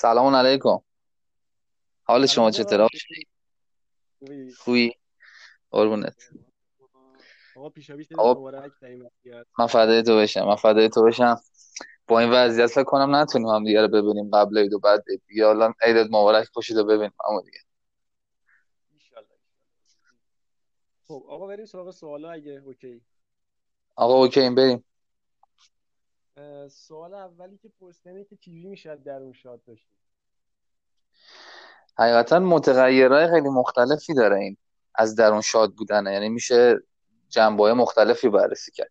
سلام علیکم. حال شما سلام چطور داداش خوبی. خوبی. قربونت. آقا پیشا پیش عید آقا مبارک. در این وقت من فدای تو بشم. من فدای تو بشم. با این وضعیت فکر کنم نتونیم هم دیگه رو ببینیم. قبل عید و بعد عید. دیگه حالا عیدت مبارک باشید و ببینیم. اما دیگه. خب آقا بریم سراغ سوالا اگه اوکی. آقا اوکی این بریم. سوال اولی که پرسیدن که چجوری میشه درون شاد داشتیم حقیقتا متغیرهای خیلی مختلفی داره این از درون شاد بودنه یعنی میشه جنبه های مختلفی بررسی کرد.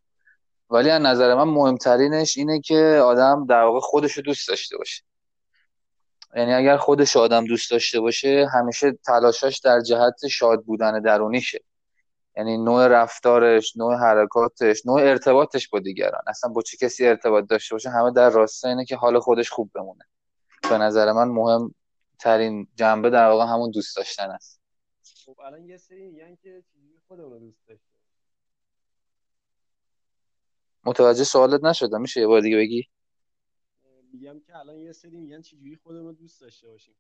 ولی از نظر من مهمترینش اینه که آدم در واقع خودش رو دوست داشته باشه. یعنی اگر خودش آدم دوست داشته باشه همیشه تلاشاش در جهت شاد بودن درونیشه. یعنی نوع رفتارش نوع حرکاتش نوع ارتباطش با دیگران. اصلا با چه کسی ارتباط داشته باشه همه در راستای اینه که حال خودش خوب بمونه. به نظر من مهم ترین جنبه در واقع همون دوست داشتن است. خب الان یه سری میگن که خودمون رو دوست داشته متوجه سوالت نشدم. میشه یه بار دیگه بگی؟ میگم که الان یه سری میگن چجوری خودمون دوست داشته باشیم.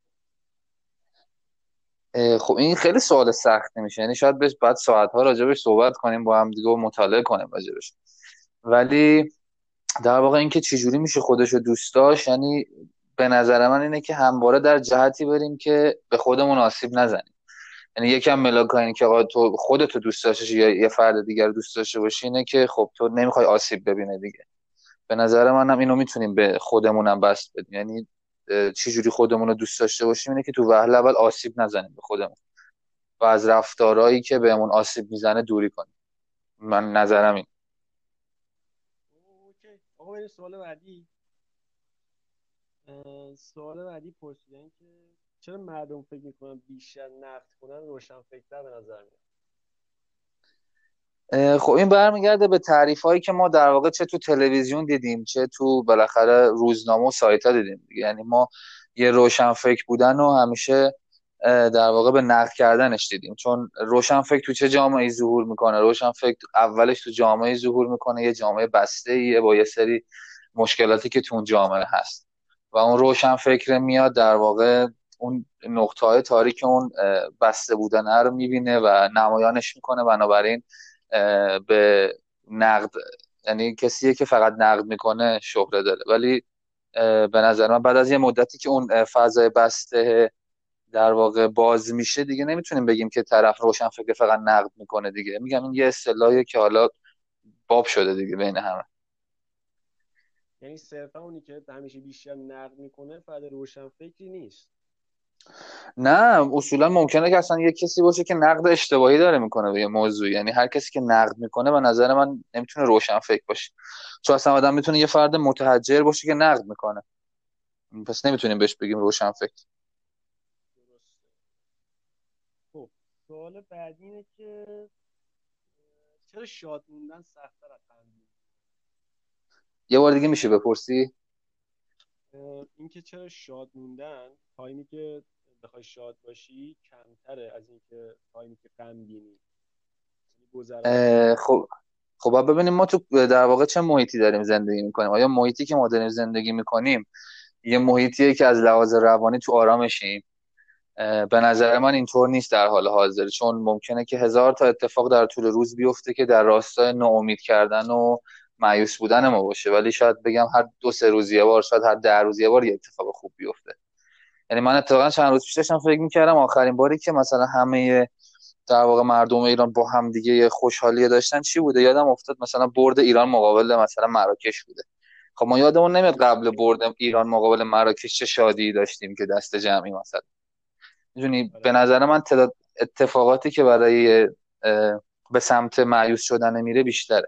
خب این خیلی سوال سختی میشه. یعنی شاید بهش بعد ساعتها راجبش صحبت کنیم با هم دیگه و مطالعه کنیم راجبش ولی در واقع اینکه چجوری میشه خودش رو دوست داشت یعنی به نظر من اینه که همواره در جهتی بریم که به خودمون آسیب نزنیم. یعنی یکم ملاک کنیم که تو خودت رو دوست داشته یا یه فرد دیگر دوست داشته باشی اینه که خب تو نمی‌خوای آسیب ببینه دیگه. به نظر منم اینو می‌تونیم به خودمونم بست بدیم. یعنی چجوری خودمون رو دوست داشته باشیم اینه که تو وهله اول آسیب نزنیم به خودمون. و از رفتارهایی که بهمون آسیب می‌زنه دوری کنیم. من نظرم این. آقا بریم سوال بعدی. سوال بعدی پرسیدن که چرا مردم فکر می‌کنن بیشتر نقد کنن روشن فکرتر به نظر میاد؟ خب این برمیگرده به تعریف هایی که ما در واقع چه تو تلویزیون دیدیم چه تو بالاخره روزنامه و سایت ها دیدیم. یعنی ما یه روشن فکر بودن و همیشه در واقع به نقد کردنش دیدیم. چون روشن فکر تو چه جامعه ظهور می‌کنه؟ روشن فکر اولش تو جامعه ظهور می‌کنه یه جامعه بسته ایه با یه سری مشکلاتی که تو اون جامعه هست. و اون روشن فکر میاد در واقع اون نقطه های تاریک اون بسته بودن رو می‌بینه و نمایانش می‌کنه. بنابراین به نقد یعنی کسیه که فقط نقد می‌کنه شهره داره. ولی به نظر من بعد از یه مدتی که اون فضای بسته در واقع باز میشه دیگه نمی‌تونیم بگیم که طرف روشن فکر فقط نقد می‌کنه دیگه. میگم این یه اصطلاحیه که حالا باب شده دیگه بین همه. یعنی صرفا اونی که همیشه بیشتر نقد می‌کنه فرد روشن فکری نیست. نه اصولا ممکنه که اصلا یه کسی باشه که نقد اشتباهی داره می‌کنه به یه موضوع یعنی هر کسی که نقد می‌کنه به نظر من نمی‌تونه روشن فکر باشه. چون اصلا آدم می‌تونه یه فرد متحجر باشه که نقد می‌کنه. پس نمی‌تونیم بهش بگیم روشن فکر. خب سوال بعدی اینه که چرا شاد موندن سختتر از یه بار دیگه میشه بپرسی؟ اینکه چرا شاد موندن تایمی که بخوای شاد باشی کمتره از اینکه تایمی که غمگینی یعنی خب خب ببینیم ما تو در واقع چه محیطی داریم زندگی می‌کنیم. آیا محیطی که ما داریم زندگی می‌کنیم یه محیطیه که از لحاظ روانی تو آرامشیم؟ به نظر من اینطور نیست در حال حاضر. چون ممکنه که هزار تا اتفاق در طول روز بیفته که در راستای ناامید کردن و مایوس بودن ما باشه. ولی شاید بگم هر دو سه روز یه بار شاید هر ده روز یه بار یه اتفاق خوب بیفته. یعنی من اتفاقا چند روز پیش داشتم فکر می‌کردم آخرین باری که مثلا همه در واقع مردم ایران با هم دیگه خوشحالی داشتن چی بوده؟ یادم افتاد مثلا برد ایران مقابل مثلا مراکش بوده. خب ما یادمون نمیاد قبل برد ایران مقابل مراکش چه شادی داشتیم که دست جمعی مثلا. می‌دونی به آره نظر من تعداد اتفاقاتی که برای به سمت مایوس شدن میره بیشتره.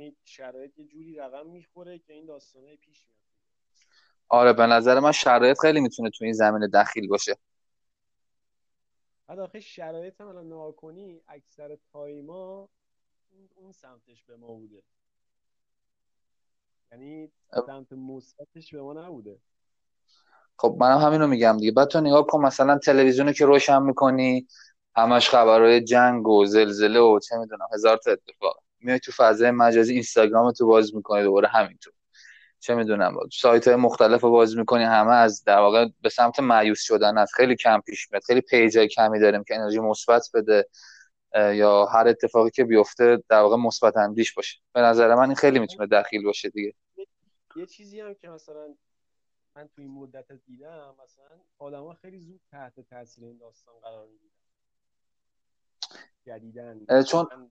یعنی شرایط یه جوری رقم می‌خوره که این داستانه پیش میاد. آره به نظر من شرایط خیلی می‌تونه تو این زمینه دخیل باشه. بعد آخه شرایط هم الان نگاه کنی اکثر تایما اون سمتش به ما بوده. یعنی سمت مثبتش به ما نبوده. خب منم همینو میگم دیگه. بعد تو نگاه کن مثلا تلویزیونو که روشن می‌کنی همش خبرهای جنگ و زلزله و چه می‌دونم هزار تا اتفاق. میای تو فضای مجازی اینستاگرام تو باز می‌کنی دوباره همینطور. چه می‌دونم سایت های مختلف رو باز می‌کنی همه از در واقع به سمت مایوس شدن از خیلی کم پیش میاد خیلی پیج کمی داریم که انرژی مثبت بده یا هر اتفاقی که بیفته در واقع مثبت اندیش باشه. به نظر من این خیلی می‌تونه دخیل باشه دیگه. یه چیزی هم که مثلا من تو این مدت دیدم مثلا آدما خیلی زود تحت تاثیر این داستان قرار می‌گیرن. جدیدن. چون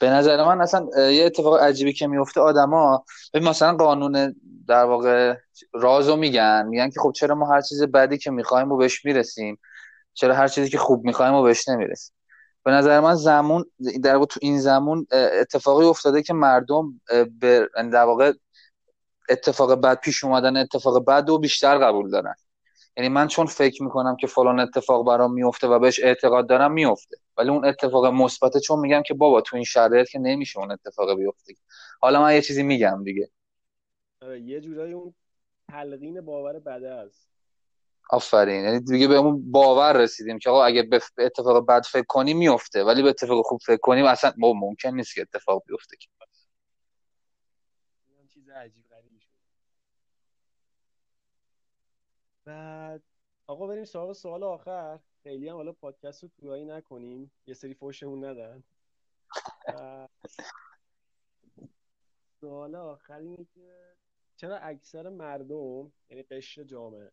به نظر من اصلا یه اتفاق عجیبی که میفته آدما مثلا قانون در واقع رازو میگن میگن که خب چرا ما هر چیز بدی که می‌خوایم و بهش می‌رسیم چرا هر چیزی که خوب می‌خوایم و بهش نمی‌رسیم. به نظر من زمون در واقع تو این زمون اتفاقی افتاده که مردم به در واقع اتفاق بد پیش اومدن اتفاق بد و بیشتر قبول دارن. یعنی من چون فکر می‌کنم که فلان اتفاق برام میفته و بهش اعتقاد دارم میفته ولی اون اتفاق مثبته چون میگم که بابا تو این شرایط که نمیشه اون اتفاق بیفته. حالا من یه چیزی میگم دیگه. آره، یه جورایی اون تلقین باور بده است. آفرین. یعنی دیگه به اون باور رسیدیم که آقا اگه به اتفاق بد فکر کنیم میفته ولی به اتفاق خوب فکر کنیم اصلا ممکن نیست که اتفاق بیفته چیز عجیب بعد آقا بریم سراغ سوال آخر. خیلی هم حالا پادکست رو طولانی نکنیم. یه سری فوشمون ندن. سوال آخر اینه که چرا اکثر مردم یعنی قشر جامعه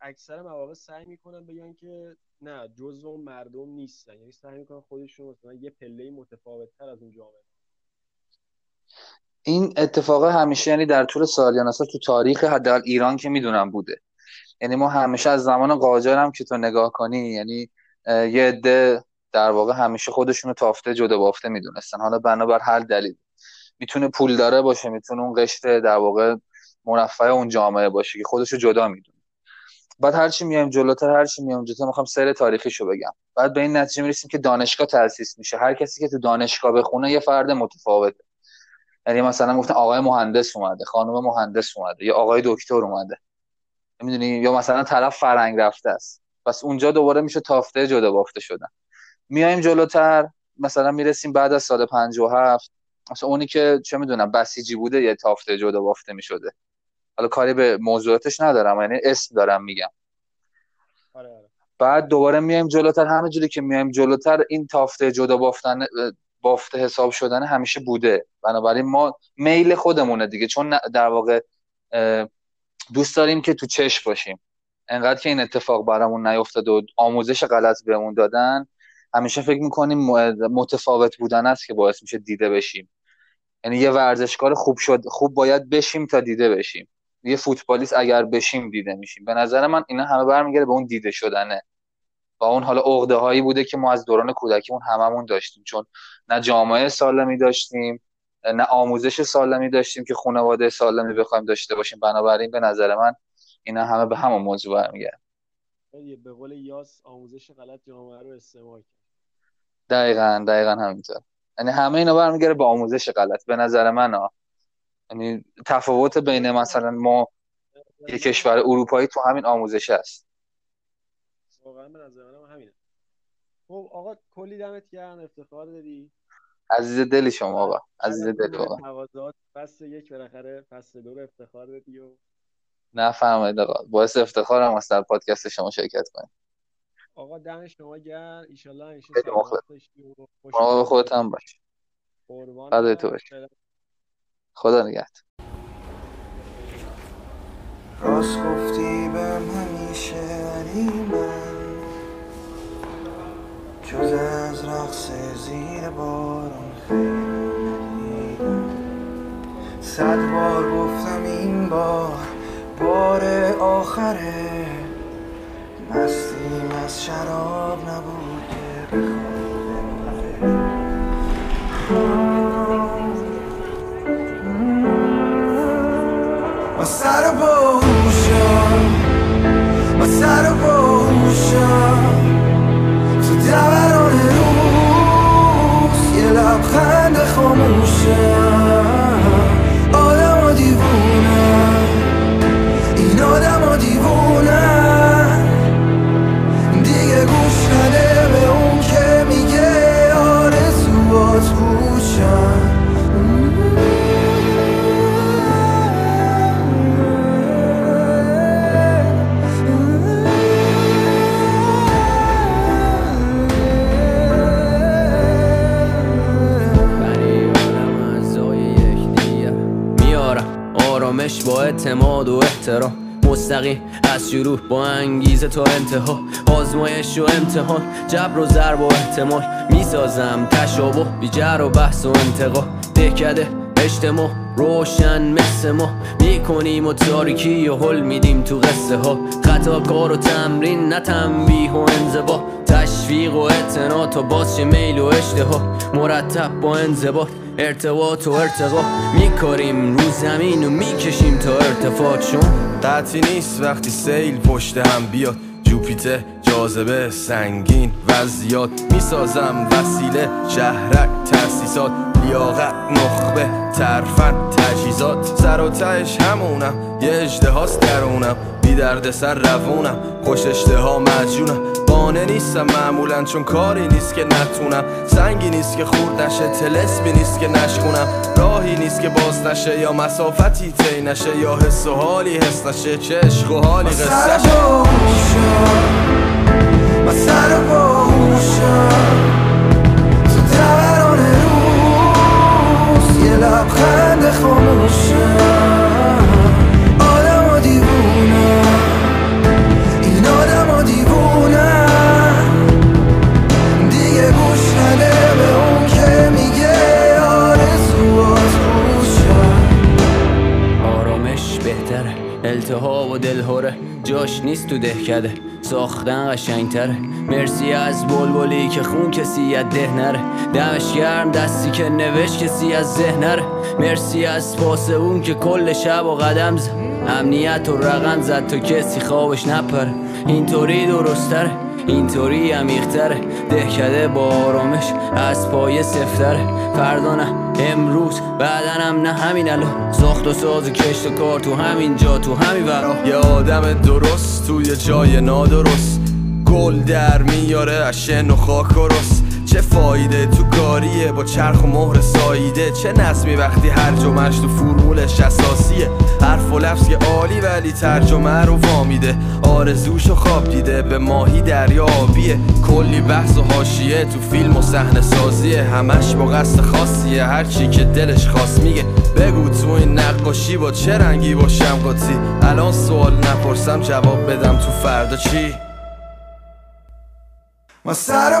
اکثر مواقع سعی می‌کنن بگن که نه جزو مردم نیستن. یعنی سعی می‌کنن خودشون مثلا یه پله متفاوت تر از اون جامعه. این اتفاق همیشه یعنی در طول سالیان سال تو تاریخ حداقل ایران که می‌دونم بوده. یعنی ما همیشه از زمان قاجار هم که تو نگاه کنی یعنی یه عده در واقع همیشه خودشونو تافته جدا بافته می‌دونستن. حالا بنابر هر دلیل. می‌تونه پول داره باشه می‌تونه اون قشر در واقع مرفع اون جامعه باشه که خودشو جدا می‌دونه. بعد هرچی میایم جلوتر هرچی میایم جلوتر می‌خوام سر تاریخیشو بگم. بعد به این نتیجه می‌رسیم که دانشگاه تأسیس میشه. هر کسی که تو دانشگاه بخونه یه فرد متفاوته. یعنی مثلا گفتن آقای مهندس اومده خانم مهندس اومده یا آقای دکتر اومده. می‌دونی؟ یا مثلا طرف فرنگ رفته است. پس اونجا دوباره میشه تافته جدا بافته شدن. میایم جلوتر مثلا می‌رسیم بعد از سال 57 مثلا اونی که چه می‌دونم بسیجی بوده یه تافته جدا بافته می‌شده. حالا کاری به موضوعاتش ندارم یعنی اسم دارم میگم. آره، آره. بعد دوباره میایم جلوتر. همه جوری که میایم جلوتر این تافته جدا بافتن بافته حساب شدن همیشه بوده. بنابراین ما میل خودمونه دیگه چون در واقع دوست داریم که تو چشم باشیم. انقدر که این اتفاق برامون نیفتاد و آموزش غلط بهمون دادن همیشه فکر می‌کنیم متفاوت بودن است که باعث میشه دیده بشیم. یعنی یه ورزشکار خوب شد خوب باید بشیم تا دیده بشیم. یه فوتبالیست اگر بشیم دیده میشیم. به نظر من اینا همه برمیگرده به اون دیده شدنه. و اون حالا عقده هایی بوده که ما از دوران کودکیمون هممون داشتیم. چون نه جامعه سالمی داشتیم نه آموزش سالمی داشتیم که خانواده سالمی بخوایم داشته باشیم. بنابراین به نظر من اینا همه به همون موضوع برمیگردن به قول یاس آموزش غلط جامعه رو استعمال کرد. دقیقا دقیقا همینطور. یعنی همه اینا برمیگره به آموزش غلط. به نظر من ها یعنی تفاوت بین مثلا ما یک کشور اروپایی تو همین آموزش هست واقعا به نظر من همینه. خب آقا کلی دمت گرم. افتخار دادی عزیز دلی شما آقا. عزیز دل آقا. فصل یک بالاخره فصل دو رو افتخار دادی و نه فهمید آقا. باعث افتخارم است در پادکست شما شرکت کنیم آقا دم شما گرم. ان شاء الله شما خودت هم باش قربان. تو باش خدا نگهدار. راست گفتی بهم همیشه علی رقص زیر بارون صد بار گفتم این بار بار آخره. مستیم از شراب نبود که و سر بوشم show اعتماد و احترام. مستقیم از شروع با انگیزه تا انتها. آزمایش و امتحان جبر و ضرب و احتمال. می‌سازم تشابه بیجر و بحث و انتقا دهکده اجتماع روشن مثل ما. می‌کنیم و تاریکی و حل میدیم تو قصه ها خطا کار و تمرین نه تنبیه و انزبا تشویق و اعتنات و باز میل و اشتها. مرتب با انضباط ارتباط و ارتقا. میکاریم رو زمین و می‌کشیم تا ارتفاع. چون قطعی نیست وقتی سیل پشت هم بیاد. جوپیتر جاذبه سنگین وضعیات می‌سازم وسیله شهرک تاسیسات لیاقت نخبه ترفن تجهیزات. سر و تهش همونم یه اجدهاست درونم. بی درد سر روونم خوش اشتها مجونم بانه نیستم معمولا چون کاری نیست که نتونم. سنگی نیست که خورد نشه تلسمی نیست که نشکونم. راهی نیست که باز نشه یا مسافتی تی نشه یا حس و حالی حس نشه چه عشق و حالی قصه جاش نیست تو دهکده. ساختن قشنگتره. مرسی از بلبلی که خون کسی از ده نره. دمش گرم دستی که نوشت کسی از ذهن نره. مرسی از پاس اون که کل شب و قدم زد. امنیت و رقم زد تا کسی خوابش نپره. اینطوری درستره اینطوری عمیقتره. دهکده با آرامش از پای سفتره. فردا نه. امروز بعدنم نه همین الان. ساخت و ساز و کشت و کار تو همین جا تو همین برا یه آدم درست توی جای نادرست. گل در میاره از شن و خاک و رست. چه فایده تو کاریه با چرخ و مهر ساییده؟ چه نظمی وقتی هر جمعش تو فرمولش اساسیه؟ حرف و لفظ که عالی ولی ترجمه رو وامیده آرزوشو خواب دیده به ماهی دریا آبیه. کلی بحث و حاشیه تو فیلم و صحنه سازیه. همش با قصد خاصیه هرچی که دلش خواست میگه. بگو تو این نقاشی با چه رنگی باشم قاطی؟ الان سوال نپرسم جواب بدم تو فردا چی؟ ما سر